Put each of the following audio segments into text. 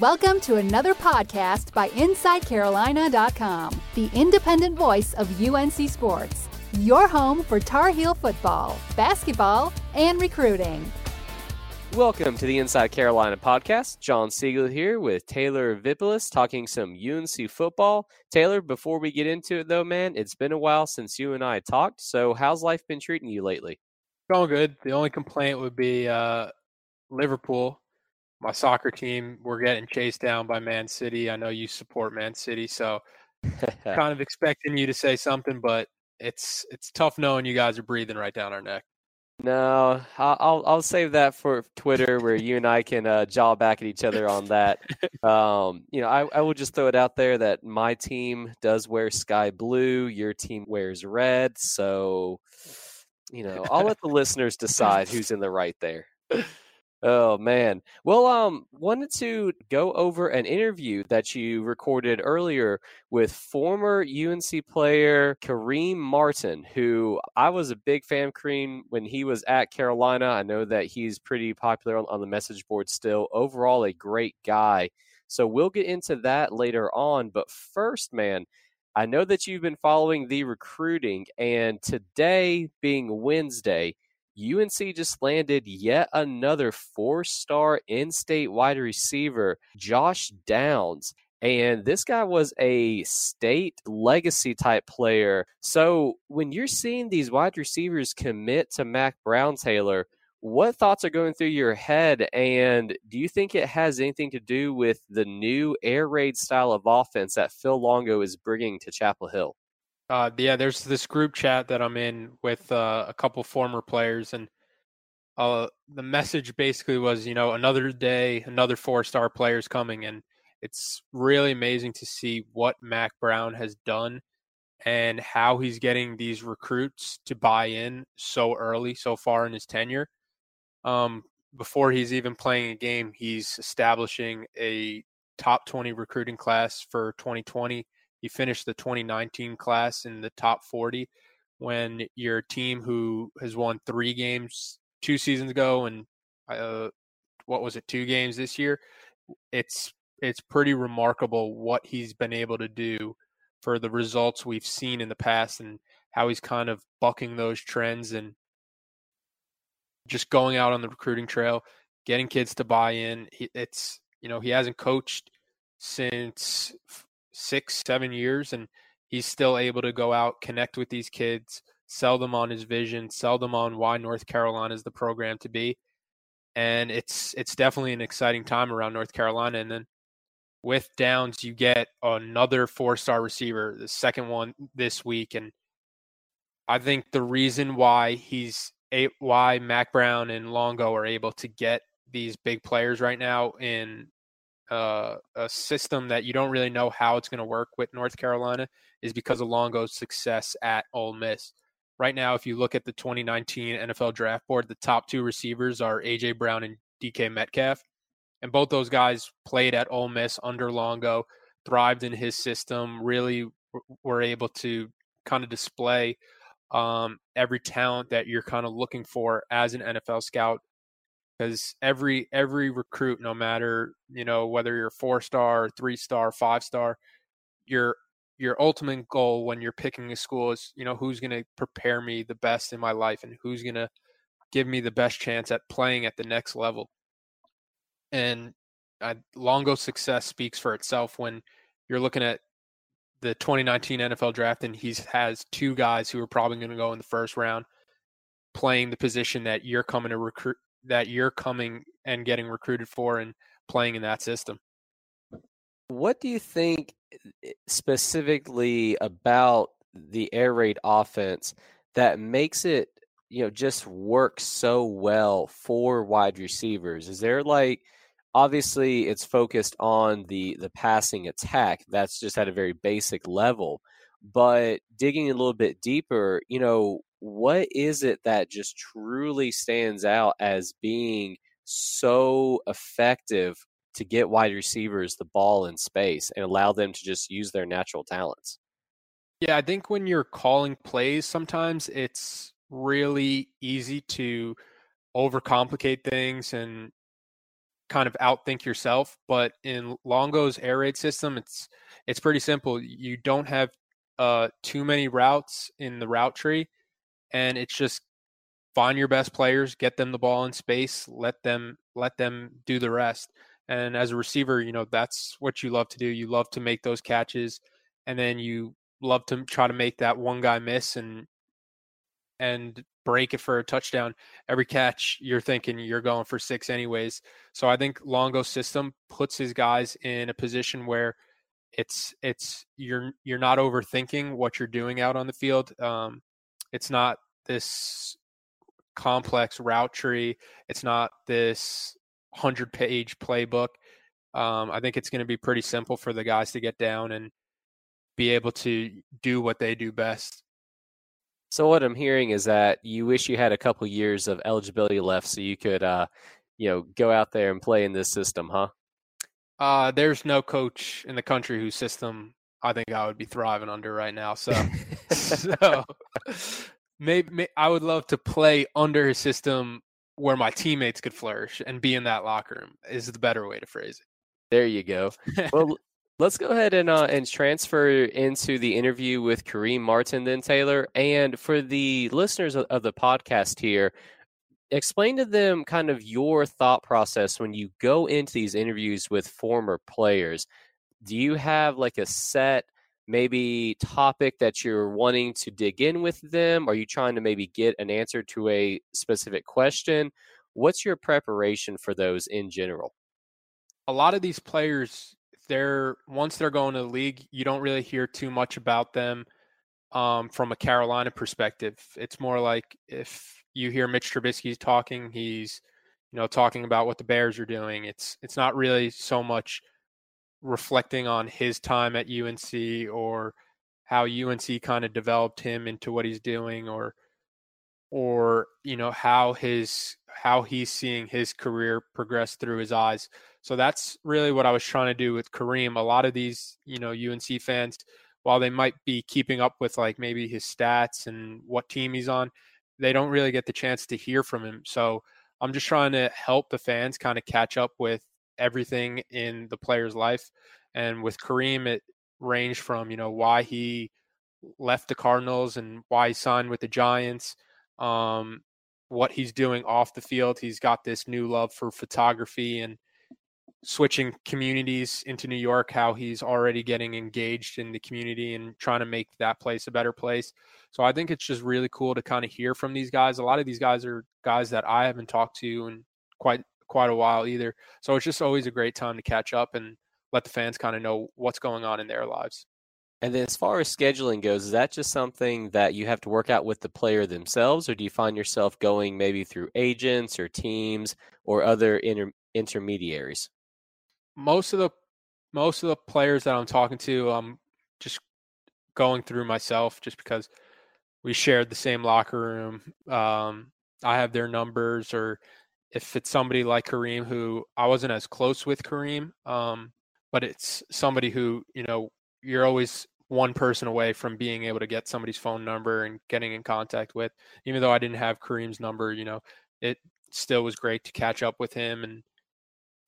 Welcome to another podcast by InsideCarolina.com, the independent voice of UNC Sports, your home for Tar Heel football, basketball, and recruiting. Welcome to the Inside Carolina podcast. Jon Seiglie here with Taylor Vippolis talking some UNC football. Taylor, before we get into it though, man, it's been a while since you and I talked. So, how's life been treating you lately? Going good. The only complaint would be uh, Liverpool my soccer team we're getting chased down by Man City. I know you support Man City, so kind of expecting you to say something, but it's it's tough knowing you guys are breathing right down our neck. No, I'll I'll save that for Twitter, where you and I can uh, jaw back at each other on that. Um, you know, I, I will just throw it out there that my team does wear sky blue, your team wears red, so you know I'll let the listeners decide who's in the right there. Oh man. Well, um, wanted to go over an interview that you recorded earlier with former UNC player Kareem Martin, who I was a big fan of Kareem when he was at Carolina. I know that he's pretty popular on, on the message board still. Overall, a great guy. So we'll get into that later on. But first, man, I know that you've been following the recruiting, and today being Wednesday UNC just landed yet another four star in state wide receiver, Josh Downs. And this guy was a state legacy type player. So when you're seeing these wide receivers commit to Mack Brown Taylor, what thoughts are going through your head? And do you think it has anything to do with the new air raid style of offense that Phil Longo is bringing to Chapel Hill? Uh, yeah, there's this group chat that I'm in with uh, a couple former players, and uh, the message basically was, you know, another day, another four star players coming, and it's really amazing to see what Mack Brown has done and how he's getting these recruits to buy in so early, so far in his tenure. Um, before he's even playing a game, he's establishing a top 20 recruiting class for 2020 he finished the 2019 class in the top 40 when your team who has won three games two seasons ago and uh, what was it two games this year it's it's pretty remarkable what he's been able to do for the results we've seen in the past and how he's kind of bucking those trends and just going out on the recruiting trail getting kids to buy in. It's you know he hasn't coached since six, seven years, and he's still able to go out, connect with these kids, sell them on his vision, sell them on why North Carolina is the program to be. And it's it's definitely an exciting time around North Carolina. And then with Downs, you get another four star receiver, the second one this week. And I think the reason why he's a, why Mack Brown and Longo are able to get these big players right now in uh, a system that you don't really know how it's going to work with North Carolina is because of Longo's success at Ole Miss. Right now, if you look at the 2019 NFL draft board, the top two receivers are AJ Brown and DK Metcalf. And both those guys played at Ole Miss under Longo, thrived in his system, really were able to kind of display um, every talent that you're kind of looking for as an NFL scout because every every recruit, no matter you know whether you're four star, three star, five star, your your ultimate goal when you're picking a school is you know who's going to prepare me the best in my life and who's going to give me the best chance at playing at the next level. And uh, Longo's success speaks for itself when you're looking at the 2019 NFL draft and he has two guys who are probably going to go in the first round playing the position that you're coming to recruit that you're coming and getting recruited for and playing in that system. What do you think eh, specifically about the air raid offense that makes it, you know, just work so well for wide receivers? Is there like obviously it's focused on the the passing attack. That's just at a very basic level. But digging a little bit deeper, you know, what is it that just truly stands out as being so effective to get wide receivers the ball in space and allow them to just use their natural talents? Yeah, I think when you're calling plays, sometimes it's really easy to overcomplicate things and kind of outthink yourself. But in Longo's air raid system, it's it's pretty simple. You don't have uh, too many routes in the route tree, and it's just find your best players, get them the ball in space, let them let them do the rest. And as a receiver, you know that's what you love to do. You love to make those catches, and then you love to try to make that one guy miss and and break it for a touchdown. Every catch, you're thinking you're going for six anyways. So I think Longo's system puts his guys in a position where it's it's you're you're not overthinking what you're doing out on the field. Um, it's not this complex route tree. It's not this hundred page playbook. Um, I think it's going to be pretty simple for the guys to get down and be able to do what they do best. So what I'm hearing is that you wish you had a couple years of eligibility left so you could, uh, you know, go out there and play in this system, huh? Uh, there's no coach in the country whose system I think I would be thriving under right now. So, so maybe, maybe I would love to play under his system where my teammates could flourish and be in that locker room is the better way to phrase it. There you go. Well, Let's go ahead and uh, and transfer into the interview with Kareem Martin, then Taylor. And for the listeners of, of the podcast here, explain to them kind of your thought process when you go into these interviews with former players. Do you have like a set maybe topic that you're wanting to dig in with them? Are you trying to maybe get an answer to a specific question? What's your preparation for those in general? A lot of these players they're once they're going to the league, you don't really hear too much about them um, from a Carolina perspective. It's more like if you hear Mitch Trubisky talking, he's you know talking about what the Bears are doing. It's it's not really so much reflecting on his time at UNC or how UNC kind of developed him into what he's doing or or you know how his how he's seeing his career progress through his eyes. So that's really what I was trying to do with Kareem. A lot of these, you know, UNC fans, while they might be keeping up with like maybe his stats and what team he's on, they don't really get the chance to hear from him. So I'm just trying to help the fans kind of catch up with everything in the player's life. And with Kareem, it ranged from, you know, why he left the Cardinals and why he signed with the Giants, um, what he's doing off the field. He's got this new love for photography and switching communities into New York, how he's already getting engaged in the community and trying to make that place a better place. So I think it's just really cool to kind of hear from these guys. A lot of these guys are guys that I haven't talked to in quite quite a while either. So it's just always a great time to catch up and let the fans kind of know what's going on in their lives. And then, as far as scheduling goes, is that just something that you have to work out with the player themselves, or do you find yourself going maybe through agents or teams or other inter- intermediaries? Most of the most of the players that I'm talking to, I'm just going through myself, just because we shared the same locker room. Um, I have their numbers, or if it's somebody like Kareem, who I wasn't as close with Kareem, um, but it's somebody who you know you're always one person away from being able to get somebody's phone number and getting in contact with. Even though I didn't have Kareem's number, you know, it still was great to catch up with him and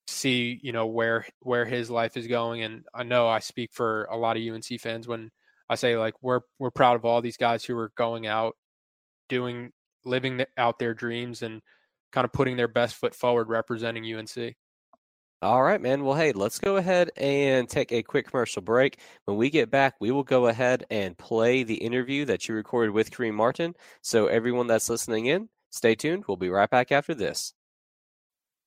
see, you know, where where his life is going. And I know I speak for a lot of UNC fans when I say like we're we're proud of all these guys who are going out, doing, living out their dreams and kind of putting their best foot forward, representing UNC. All right, man. Well, hey, let's go ahead and take a quick commercial break. When we get back, we will go ahead and play the interview that you recorded with Kareem Martin. So, everyone that's listening in, stay tuned. We'll be right back after this.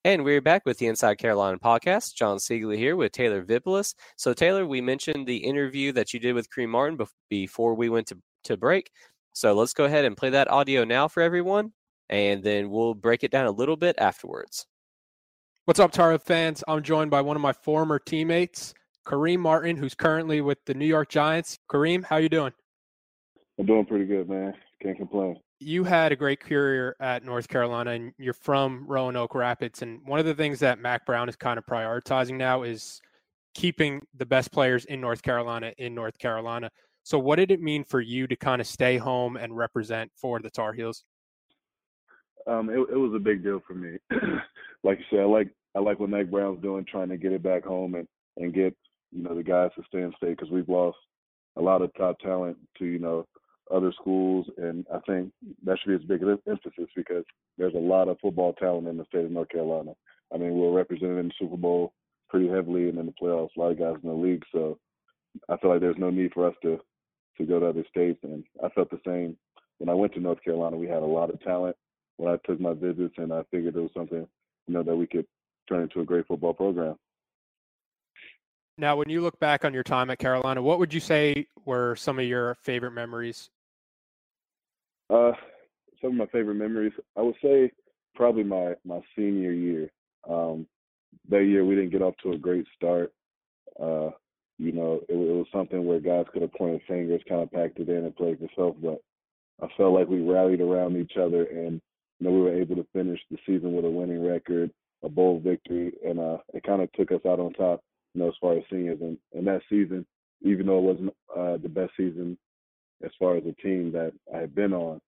And we're back with the Inside Carolina podcast. Jon Seiglie here with Taylor Vippolis. So, Taylor, we mentioned the interview that you did with Kareem Martin before we went to, to break. So, let's go ahead and play that audio now for everyone, and then we'll break it down a little bit afterwards. What's up, Tar Heel fans? I'm joined by one of my former teammates, Kareem Martin, who's currently with the New York Giants. Kareem, how you doing? I'm doing pretty good, man. Can't complain. You had a great career at North Carolina, and you're from Roanoke Rapids. And one of the things that Mack Brown is kind of prioritizing now is keeping the best players in North Carolina in North Carolina. So, what did it mean for you to kind of stay home and represent for the Tar Heels? Um, it, it was a big deal for me. like you said, I like I like what Mack Brown's doing, trying to get it back home and and get you know the guys to stay in state because we've lost a lot of top talent to you know other schools, and I think that should be as big of an emphasis because there's a lot of football talent in the state of North Carolina. I mean, we're represented in the Super Bowl pretty heavily and in the playoffs, a lot of guys in the league. So I feel like there's no need for us to to go to other states, and I felt the same when I went to North Carolina. We had a lot of talent when I took my visits, and I figured it was something you know that we could turn into a great football program. Now, when you look back on your time at Carolina, what would you say were some of your favorite memories? Uh, some of my favorite memories, I would say probably my my senior year. Um, that year we didn't get off to a great start. Uh, you know, it, it was something where guys could have pointed fingers, kind of packed it in and played themselves, but I felt like we rallied around each other and you know we were able to finish the season with a winning record, a bowl victory, and uh, it kind of took us out on top you know, as far as seniors. And, and that season, even though it wasn't uh, the best season as far as the team that I had been on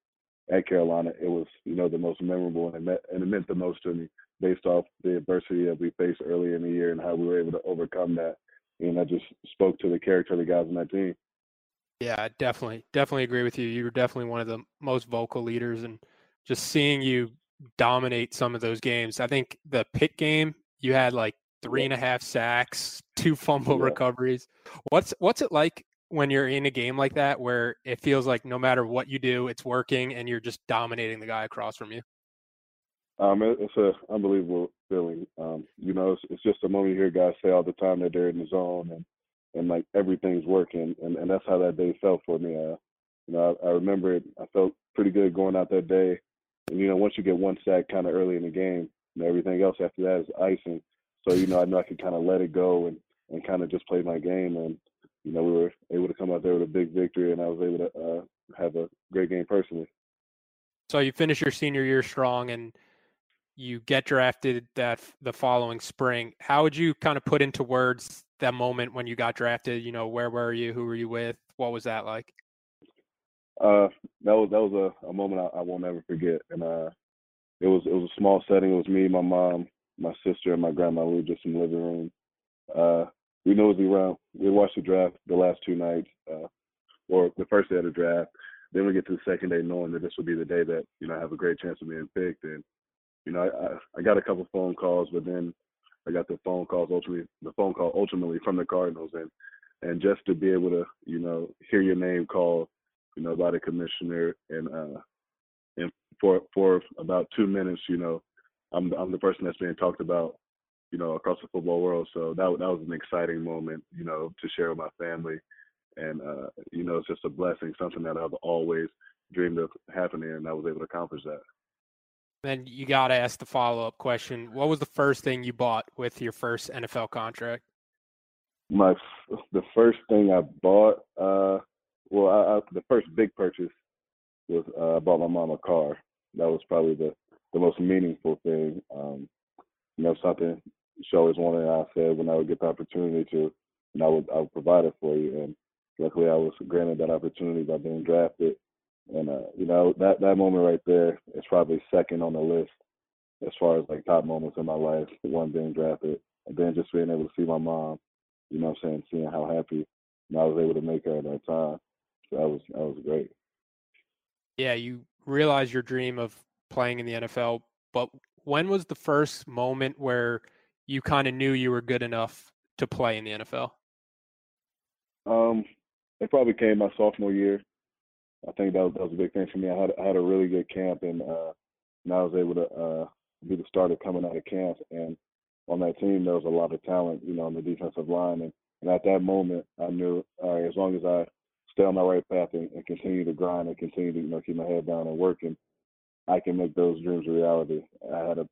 at Carolina, it was, you know, the most memorable and it, meant, and it meant the most to me based off the adversity that we faced earlier in the year and how we were able to overcome that. And I just spoke to the character of the guys on that team. Yeah, definitely, definitely agree with you. You were definitely one of the most vocal leaders, and just seeing you dominate some of those games. I think the Pitt game, you had like three and a half sacks, two fumble yeah. recoveries. What's what's it like when you're in a game like that where it feels like no matter what you do, it's working and you're just dominating the guy across from you? Um, it's a unbelievable feeling. Um, you know, it's, it's just a moment you hear guys say all the time that they're in the zone and and like everything's working, and and that's how that day felt for me. Uh, you know, I, I remember it. I felt pretty good going out that day, you know, once you get one sack kind of early in the game, know, everything else after that is icing. So you know, I know I could kind of let it go and and kind of just play my game, and you know, we were able to come out there with a big victory, and I was able to uh, have a great game personally. So you finish your senior year strong, and you get drafted that the following spring. How would you kind of put into words that moment when you got drafted? You know, where were you? Who were you with? What was that like? Uh, that was that was a, a moment I, I won't ever forget, and uh, it was it was a small setting. It was me, my mom, my sister and my grandma. We were just in the living room. Uh, we nosy around. We watched the draft the last two nights, uh, or the first day of the draft. Then we get to the second day, knowing that this would be the day that you know I have a great chance of being picked. And you know, I, I, I got a couple phone calls, but then I got the phone calls ultimately, the phone call ultimately from the Cardinals, and and just to be able to you know hear your name called, you know, by the commissioner, and uh, and for for about two minutes, you know, I'm I'm the person that's being talked about, you know, across the football world. So that that was an exciting moment, you know, to share with my family, and uh, you know, it's just a blessing, something that I've always dreamed of happening, and I was able to accomplish that. Then you got to ask the follow up question: What was the first thing you bought with your first NFL contract? My the first thing I bought, uh, well, I, I, the first big purchase was uh, I bought my mom a car. That was probably the the most meaningful thing. Um, you know, something she always wanted. I said when I would get the opportunity to, and I would I would provide it for you. And luckily, I was granted that opportunity by being drafted. And uh, you know that that moment right there is probably second on the list as far as like top moments in my life. One being drafted, and then just being able to see my mom. You know, what I'm saying, seeing how happy you know, I was able to make her at that time. That was that was great. Yeah, you realize your dream of playing in the NFL, but when was the first moment where you kind of knew you were good enough to play in the NFL? Um, it probably came my sophomore year. I think that was, that was a big thing for me. I had I had a really good camp, and uh, and I was able to uh, be the starter coming out of camp. And on that team, there was a lot of talent, you know, on the defensive line. And, and at that moment, I knew uh, as long as I stay on my right path and, and continue to grind and continue to you know keep my head down and working, I can make those dreams a reality. I had a,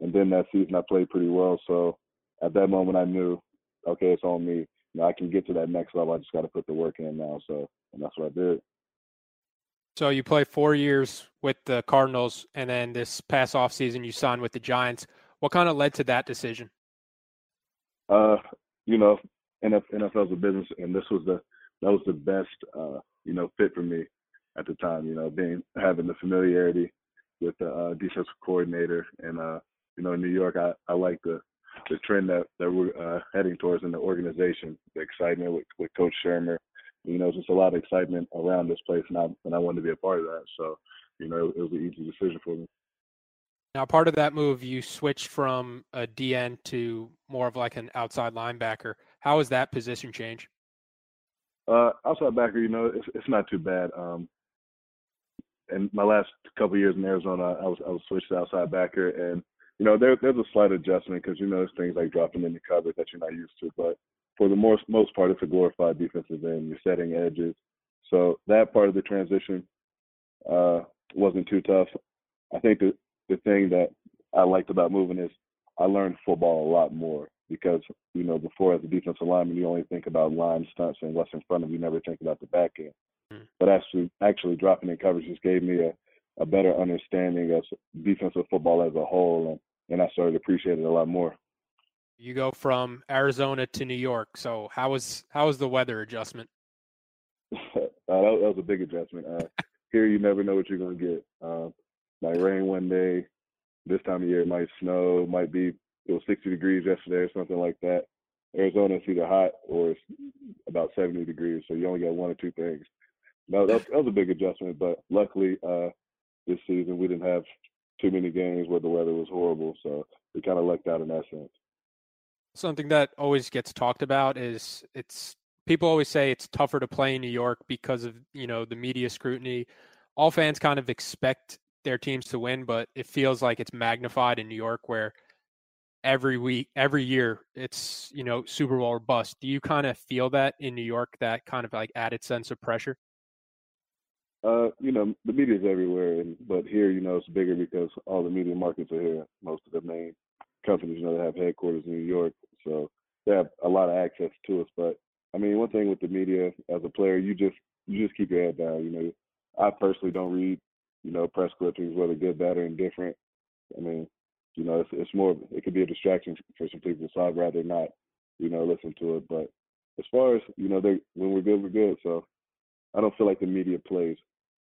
and then that season I played pretty well. So at that moment I knew, okay, it's on me. You know, I can get to that next level. I just got to put the work in now. So, and that's what I did. So you play four years with the Cardinals, and then this past off season you signed with the Giants. What kind of led to that decision? Uh, you know, NFL's a business, and this was the that was the best uh, you know fit for me at the time. You know, being having the familiarity with the uh, defensive coordinator. And uh, you know, in New York, I, I like the the trend that that we're uh, heading towards in the organization. The excitement with, with Coach Shurmur, you know, just a lot of excitement around this place, and I and I wanted to be a part of that. So, you know, it, it was an easy decision for me. Now, part of that move, you switched from a DN to more of like an outside linebacker. How was that position change? Uh, outside backer, you know, it's it's not too bad. Um, and my last couple years in Arizona, I was I was switched to outside backer, and you know there there's a slight adjustment because you know there's things like dropping in the cover that you're not used to, but for the most most part, it's a glorified defensive end. You're setting edges, so that part of the transition uh, wasn't too tough. I think the the thing that I liked about moving is I learned football a lot more because you know before as a defensive lineman you only think about line stunts and what's in front of you, never think about the back end. Mm. But actually, actually dropping in coverage just gave me a, a better understanding of defensive football as a whole, and, and I started to appreciate it a lot more. You go from Arizona to New York, so how was how was the weather adjustment? uh, that, that, was a big adjustment. Uh, here, you never know what you're going to get. Uh, might rain one day. This time of year, it might snow. Might be it was 60 degrees yesterday or something like that. Arizona is either hot or it's about 70 degrees, so you only got one or two things. No, that, that was a big adjustment, but luckily uh, this season we didn't have too many games where the weather was horrible, so we kind of lucked out in that sense. Something that always gets talked about is it's people always say it's tougher to play in New York because of you know the media scrutiny. All fans kind of expect their teams to win, but it feels like it's magnified in New York where every week, every year, it's you know Super Bowl or bust. Do you kind of feel that in New York, that kind of like added sense of pressure? Uh, you know, the media is everywhere, and but here, you know, it's bigger because all the media markets are here. Most of the main companies, you know, they have headquarters in New York, so they have a lot of access to us. But I mean, one thing with the media as a player, you just you just keep your head down. You know, I personally don't read, you know, press clippings, whether good, bad, or indifferent. I mean, you know, it's, it's more it could be a distraction for some people, so I'd rather not, you know, listen to it. But as far as you know, they when we're good, we're good. So I don't feel like the media plays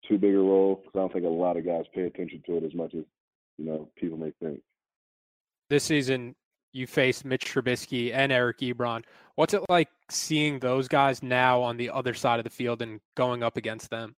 too big a role because I don't think a lot of guys pay attention to it as much as you know people may think. This season, you faced Mitch Trubisky and Eric Ebron. What's it like seeing those guys now on the other side of the field and going up against them?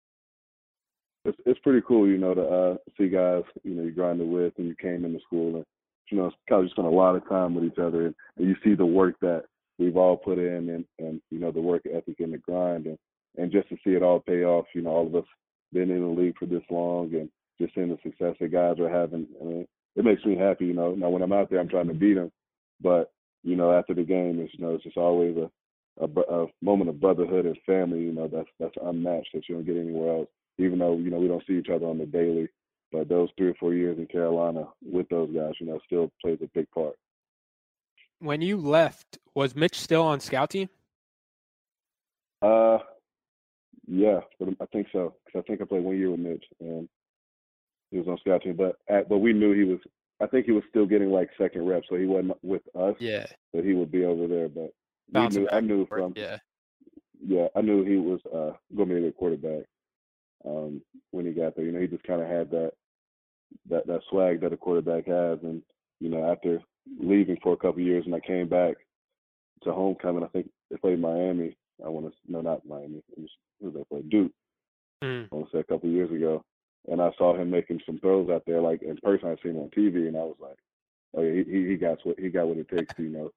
It's it's pretty cool, you know, to uh, see guys you know you grinded with and you came into school and you know kind of spent a lot of time with each other and, and you see the work that we've all put in and and you know the work ethic and the grind and and just to see it all pay off, you know, all of us been in the league for this long and just seeing the success that guys are having. I mean, it makes me happy. You know, now when I'm out there, I'm trying to beat them, but you know, after the game, it's you know, it's just always a a, a moment of brotherhood and family. You know, that's that's unmatched that you don't get anywhere else. Even though you know we don't see each other on the daily, but those three or four years in Carolina with those guys, you know, still plays a big part. When you left, was Mitch still on scout team? Uh, yeah, but I think so because I think I played one year with Mitch and he was on scout team. But at, but we knew he was. I think he was still getting like second rep, so he wasn't with us. Yeah, but he would be over there. But we knew, I knew from yeah, yeah, I knew he was uh, going to be a quarterback um, when he got there. You know, he just kind of had that that that swag that a quarterback has, and you know, after leaving for a couple years, and I came back to homecoming, I think they played Miami. I want to no, not Miami. It was who they play Duke. Mm. I want to say a couple of years ago, and I saw him making some throws out there. Like in person, I seen him on TV, and I was like, "Oh yeah, he he got what he got what it takes to you know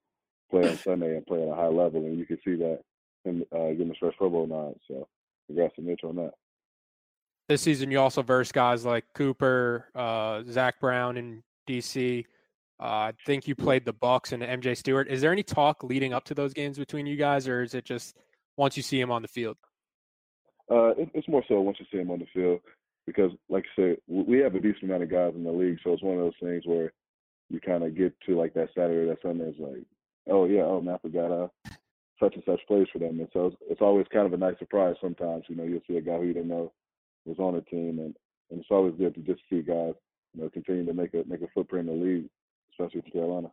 play on Sunday and play at a high level." And you can see that him uh, getting the first Pro Bowl nod. So congrats to Mitch on that. This season, you also versed guys like Cooper, uh, Zach Brown, and DC. Uh, I think you played the Bucs and MJ Stewart. Is there any talk leading up to those games between you guys, or is it just once you see him on the field? Uh, it, it's more so once you see him on the field because, like I said, we have a decent amount of guys in the league, so it's one of those things where you kind of get to like that Saturday, that Sunday, it's like, oh yeah, oh man, I forgot uh, such and such plays for them, and so it's, it's always kind of a nice surprise. Sometimes, you know, you'll see a guy who you didn't know was on the team, and and it's always good to just see guys, you know, continue to make a make a footprint in the league, especially for Carolina.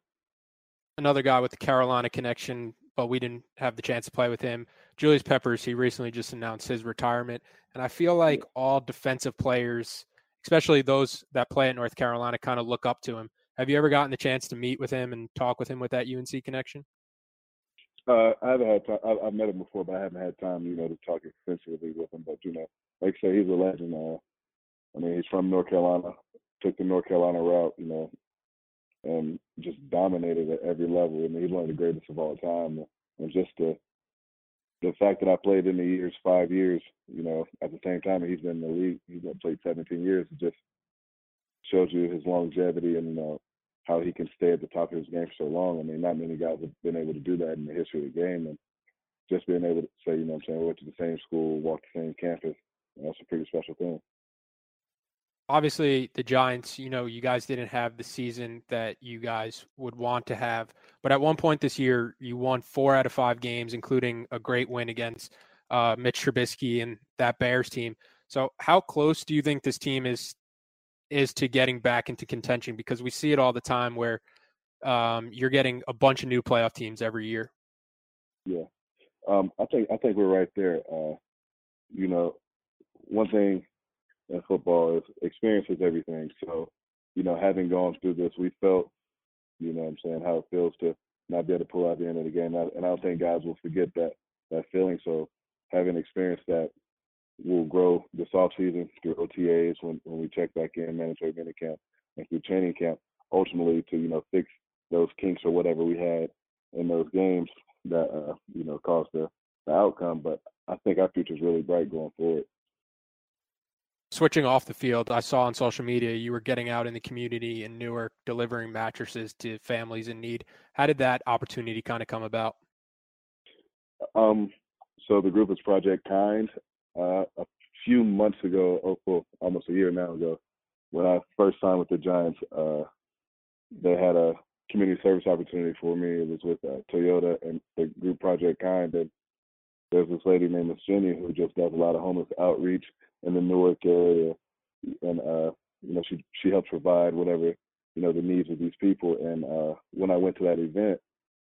Another guy with the Carolina connection, but we didn't have the chance to play with him. Julius Peppers, he recently just announced his retirement. And I feel like all defensive players, especially those that play at North Carolina, kind of look up to him. Have you ever gotten the chance to meet with him and talk with him with that UNC connection? Uh, I haven't had time. I, have met him before, but I haven't had time, you know, to talk extensively with him. But you know, like I say, he's a legend. Uh, I mean, he's from North Carolina. Took the North Carolina route, you know, and just dominated at every level. I mean, he's one of the greatest of all time. And just the the fact that I played in the years, five years, you know, at the same time he's been in the league, he's been played 17 years. It just shows you his longevity and uh, how he can stay at the top of his game for so long. I mean, not many guys have been able to do that in the history of the game, and just being able to say, you know, I'm saying, we went to the same school, walked the same campus, that's a pretty special thing obviously the Giants, you know, you guys didn't have the season that you guys would want to have. But at one point this year, you won four out of five games, including a great win against uh, Mitch Trubisky and that Bears team. So, how close do you think this team is is to getting back into contention? Because we see it all the time where um, you're getting a bunch of new playoff teams every year. Yeah, um, I think I think we're right there. Uh, you know, one thing in football is experience is everything. So, you know, having gone through this, we felt, you know I'm saying, how it feels to not be able to pull out the end of the game. And I don't think guys will forget that that feeling. So having experienced that will grow this off season through OTAs when, when we check back in mandatory camp and through training camp, ultimately to, you know, fix those kinks or whatever we had in those games that uh, you know, caused the, the outcome. But I think our future is really bright going forward switching off the field, I saw on social media you were getting out in the community in Newark delivering mattresses to families in need. How did that opportunity kind of come about? Um, so the group is Project Kind. Uh, a few months ago, oh, well, almost a year now ago, when I first signed with the Giants, uh, they had a community service opportunity for me. It was with uh, Toyota and the group Project Kind. And there's this lady named Miss Jenny who just does a lot of homeless outreach in the Newark area, and uh, you know she she helps provide whatever you know the needs of these people. And uh, when I went to that event,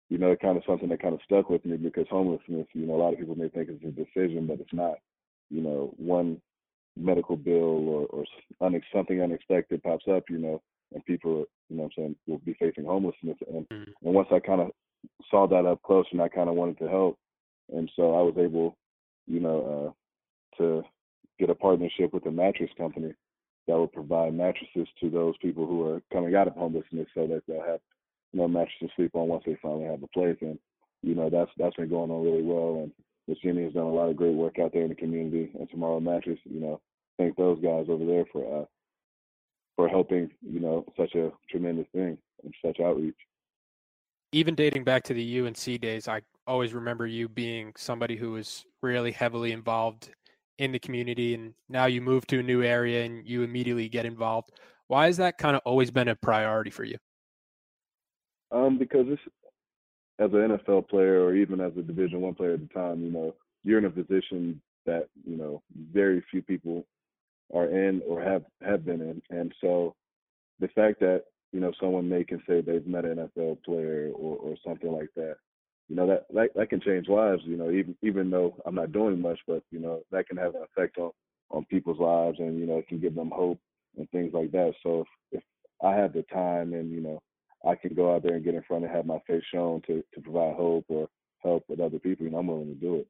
you know, it kind of something that kind of stuck with me because homelessness, you know, a lot of people may think it's a decision, but it's not. You know, one medical bill or, or something unexpected pops up, you know, and people, you know what I'm saying, will be facing homelessness. And, mm-hmm. and once I kind of saw that up close and I kind of wanted to help, and so I was able, you know, uh, to get a partnership with a mattress company that will provide mattresses to those people who are coming out of homelessness so that they'll have you know mattresses to sleep on once they finally have a place. And you know that's that's been going on really well. And Jenny has done a lot of great work out there in the community. And tomorrow mattress you know thank those guys over there for uh for helping you know such a tremendous thing and such outreach. Even dating back to the UNC days I always remember you being somebody who was really heavily involved in the community and now you move to a new area and you immediately get involved. Why has that kind of always been a priority for you? Um because it's as an nfl player or even as a division one player at the time you know you're in a position that you know very few people are in or have have been in. And so the fact that you know someone may can say they've met an nfl player or or something like that you know that, that that can change lives you know even even though i'm not doing much but you know that can have an effect on on people's lives and you know it can give them hope and things like that so if, if i have the time and you know i can go out there and get in front and have my face shown to to provide hope or help with other people you know i'm willing to do it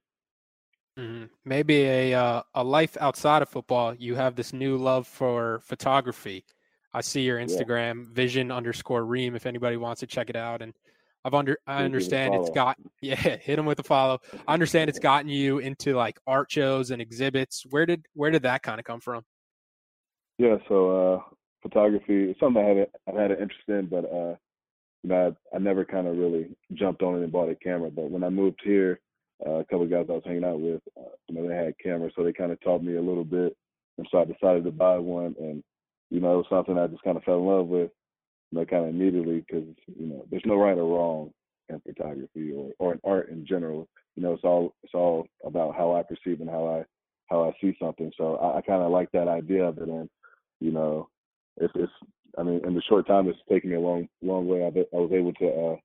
mm-hmm. maybe a uh, a life outside of football you have this new love for photography i see your instagram yeah. vision underscore ream if anybody wants to check it out and I've under I understand it's got yeah hit them with a follow. I understand it's gotten you into like art shows and exhibits. Where did where did that kind of come from? Yeah, so uh, photography is something I had I've had an interest in, but uh, you know I, I never kind of really jumped on it and bought a camera. But when I moved here, uh, a couple of guys I was hanging out with, uh, you know, they had cameras, so they kind of taught me a little bit, and so I decided to buy one, and you know it was something I just kind of fell in love with know, kind of immediately because you know there's no right or wrong in photography or or in art in general. You know, it's all it's all about how I perceive and how I how I see something. So I, I kind of like that idea of it, and you know, it's it's. I mean, in the short time it's taken me a long long way. I, I was able to uh,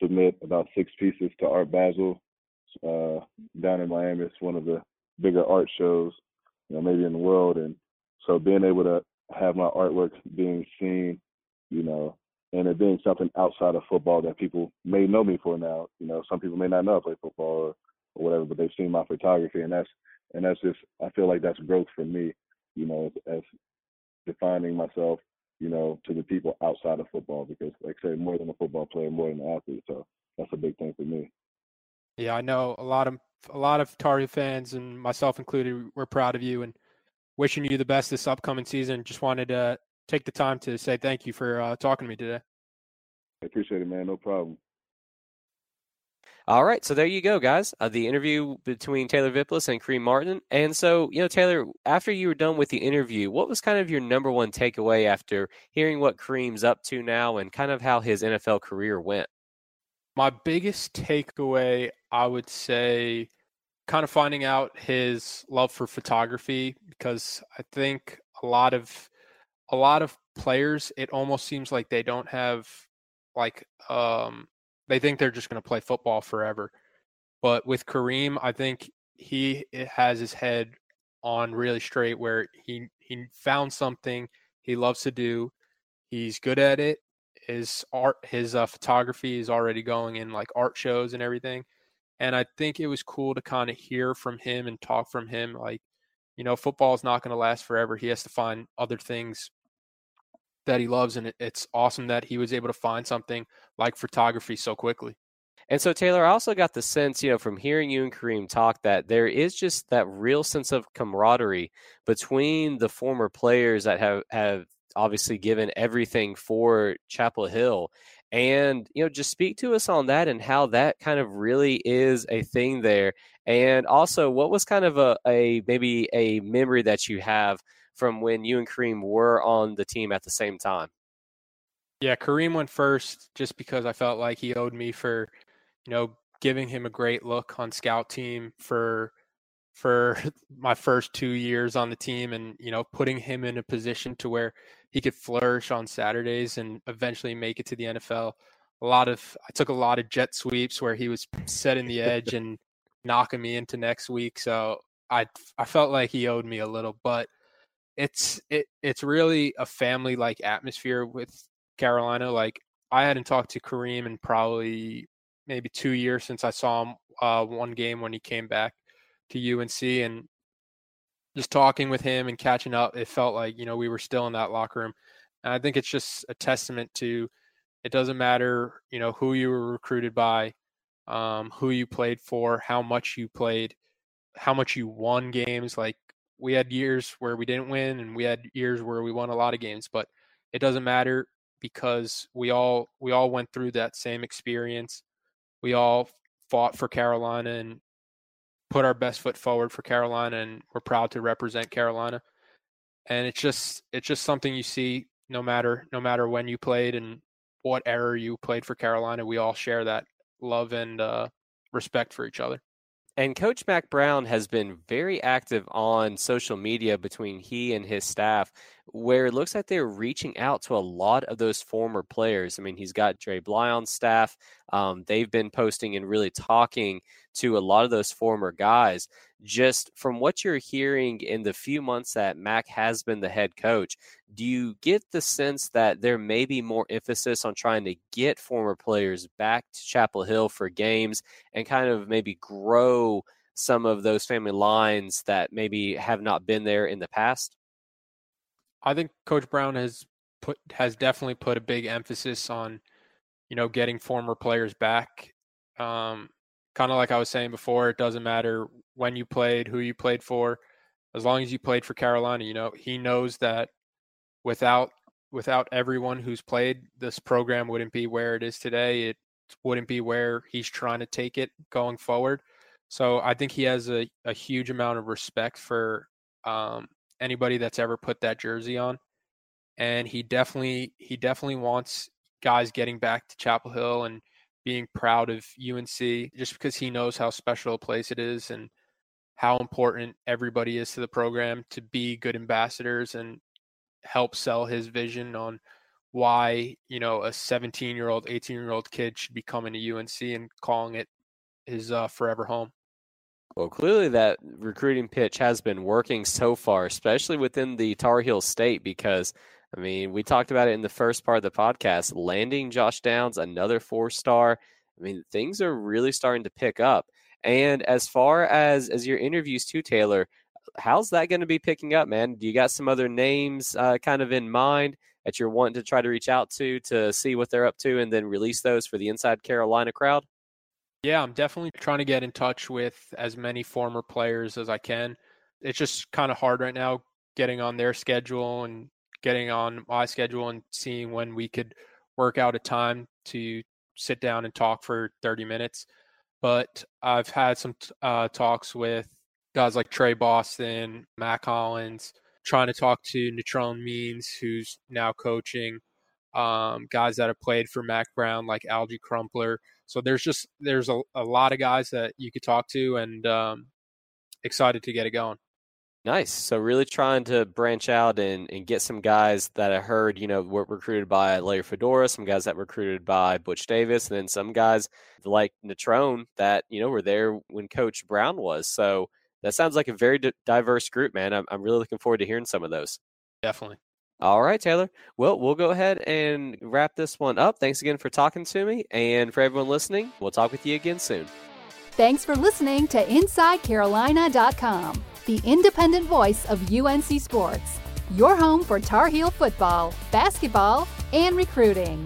submit about six pieces to Art Basel uh, down in Miami. It's one of the bigger art shows, you know, maybe in the world, and so being able to have my artwork being seen you know, and it being something outside of football that people may know me for now. You know, some people may not know I play football or, or whatever, but they've seen my photography, and that's and that's just I feel like that's growth for me. You know, as, as defining myself, you know, to the people outside of football because, like I said, more than a football player, more than an athlete. So that's a big thing for me. Yeah, I know a lot of a lot of Tar Heel fans and myself included. We're proud of you and wishing you the best this upcoming season. Just wanted to take the time to say thank you for uh, talking to me today. I appreciate it, man. No problem. All right, so there you go, guys. Uh, the interview between Taylor Vippolis and Kareem Martin. And so, you know, Taylor, after you were done with the interview, what was kind of your number one takeaway after hearing what Kareem's up to now and kind of how his NFL career went? My biggest takeaway, I would say, kind of finding out his love for photography because I think a lot of a lot of players, it almost seems like they don't have like um they think they're just going to play football forever. But with Kareem, I think he has his head on really straight where he he found something he loves to do. He's good at it. His art, his uh, photography is already going in like art shows and everything. And I think it was cool to kind of hear from him and talk from him. Like, you know, football is not going to last forever. He has to find other things that he loves, and it's awesome that he was able to find something like photography so quickly. And so, Taylor, I also got the sense, you know, from hearing you and Kareem talk that there is just that real sense of camaraderie between the former players that have, have obviously given everything for Chapel Hill. And, you know, just speak to us on that and how that kind of really is a thing there. And also, what was kind of a, a maybe a memory that you have from when you and Kareem were on the team at the same time? Yeah, Kareem went first just because I felt like he owed me for, you know, giving him a great look on scout team for for my first 2 years on the team and, you know, putting him in a position to where he could flourish on Saturdays and eventually make it to the NFL. A lot of I took a lot of jet sweeps where he was setting the edge and knocking me into next week, so I I felt like he owed me a little, but it's it it's really a family like atmosphere with Carolina. Like I hadn't talked to Kareem in probably maybe two years since I saw him uh, one game when he came back to UNC, and just talking with him and catching up, it felt like you know we were still in that locker room. And I think it's just a testament to it doesn't matter you know who you were recruited by, um, who you played for, how much you played, how much you won games. Like we had years where we didn't win and we had years where we won a lot of games, but it doesn't matter because we all we all went through that same experience. We all fought for Carolina and put our best foot forward for Carolina and we're proud to represent Carolina. And it's just it's just something you see no matter no matter when you played and what era you played for Carolina, we all share that love and uh, respect for each other. And Coach Mack Brown has been very active on social media between he and his staff, where it looks like they're reaching out to a lot of those former players. I mean, he's got Dre Bly on staff. Um, they've been posting and really talking to a lot of those former guys. Just from what you're hearing in the few months that Mack has been the head coach, do you get the sense that there may be more emphasis on trying to get former players back to Chapel Hill for games and kind of maybe grow some of those family lines that maybe have not been there in the past? I think Coach Brown has put has definitely put a big emphasis on, you know, getting former players back. Um, kind of like I was saying before, it doesn't matter when you played, who you played for, as long as you played for Carolina. You know, he knows that without without everyone who's played, this program wouldn't be where it is today. It wouldn't be where he's trying to take it going forward. So I think he has a, a huge amount of respect for um, anybody that's ever put that jersey on. And he definitely he definitely wants guys getting back to Chapel Hill and being proud of UNC just because he knows how special a place it is and how important everybody is to the program to be good ambassadors and help sell his vision on why, you know, a 17 year old, 18 year old kid should be coming to UNC and calling it his uh, forever home. Well, clearly that recruiting pitch has been working so far, especially within the Tar Heel state, because I mean, we talked about it in the first part of the podcast. Landing Josh Downs, another four star. I mean, things are really starting to pick up. And as far as as your interviews too, Taylor, how's that going to be picking up, man? Do you got some other names uh, kind of in mind that you're wanting to try to reach out to to see what they're up to, and then release those for the Inside Carolina crowd? Yeah, I'm definitely trying to get in touch with as many former players as I can. It's just kind of hard right now getting on their schedule and getting on my schedule and seeing when we could work out a time to sit down and talk for 30 minutes. But I've had some uh, talks with guys like Trey Boston, Mack Hollins, trying to talk to Natrone Means, who's now coaching, um, guys that have played for Mack Brown like Alge Crumpler. So there's just there's a, a lot of guys that you could talk to, and um, excited to get it going. Nice. So really trying to branch out and, and get some guys that I heard, you know, were recruited by Larry Fedora, some guys that were recruited by Butch Davis, and then some guys like Natrone that, you know, were there when Coach Brown was. So that sounds like a very diverse group, man. I'm, I'm really looking forward to hearing some of those. Definitely. All right, Taylor. Well, we'll go ahead and wrap this one up. Thanks again for talking to me. And for everyone listening, we'll talk with you again soon. Thanks for listening to InsideCarolina.com the independent voice of UNC Sports, your home for Tar Heel football, basketball, and recruiting.